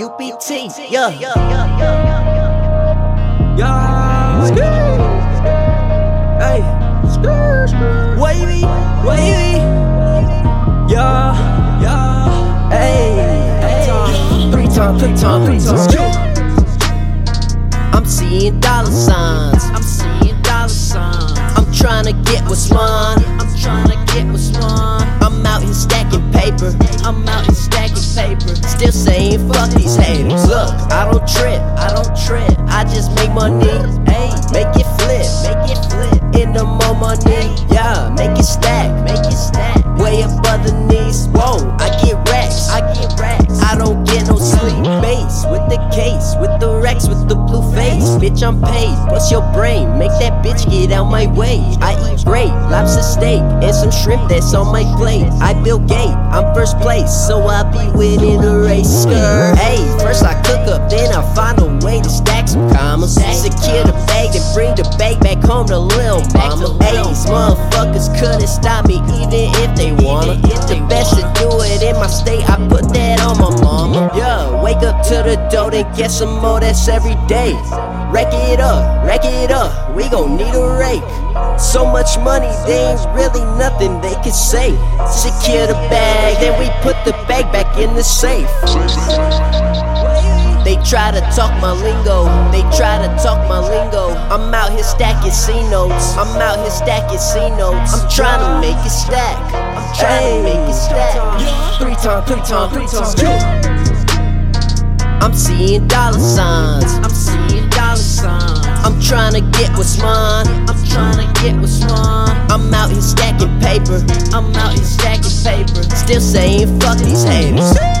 UPT, yeah. Yeah. Hey. Wavy, wavy, Yeah. Yeah. hey. Three times, three times, three times. I'm seeing dollar signs. I'm seeing dollar signs. I'm trying to get what's mine. I'm trying to get what's mine. I'm out here stacking paper. I'm out here paper. Still saying fuck these haters. Look, I don't trip. I don't trip. I just make money. Hey, Make it flip. make it flip. In the more money. Yeah, make it stack. Make it stack. Way above the knees. Whoa, With the case, with the Rex, with the blue face. Bitch, I'm paid. What's your brain? Make that bitch get out my way. I eat great, lobster steak, and some shrimp that's on my plate. I Bill Gate, I'm first place, so I be winning the race. Skirt. Hey, first I cook up, then I find a way to stack some commas. Secure the bag, then bring the bag back home to Lil Mama. Hey, these motherfuckers couldn't stop me, even if they wanna. The best to do it in my state, I put that on my mama. Yeah, wake up to the dough, then get some more, that's every day. Rack it up, rack it up, we gon' need a rake. So much money, there ain't really nothing they can say. Secure the bag, then we put the bag back in the safe. They try to talk my lingo, they try to talk my lingo. I'm out here stacking C notes, I'm out here stacking C notes. I'm trying to make it stack, I'm trying to make it stack. Three times, three times, three times. I'm seeing dollar signs, I'm seeing dollar signs. I'm trying to get what's mine. I'm trying to get what's mine. I'm out here stacking paper, I'm out here stacking paper. still saying fuck these haters.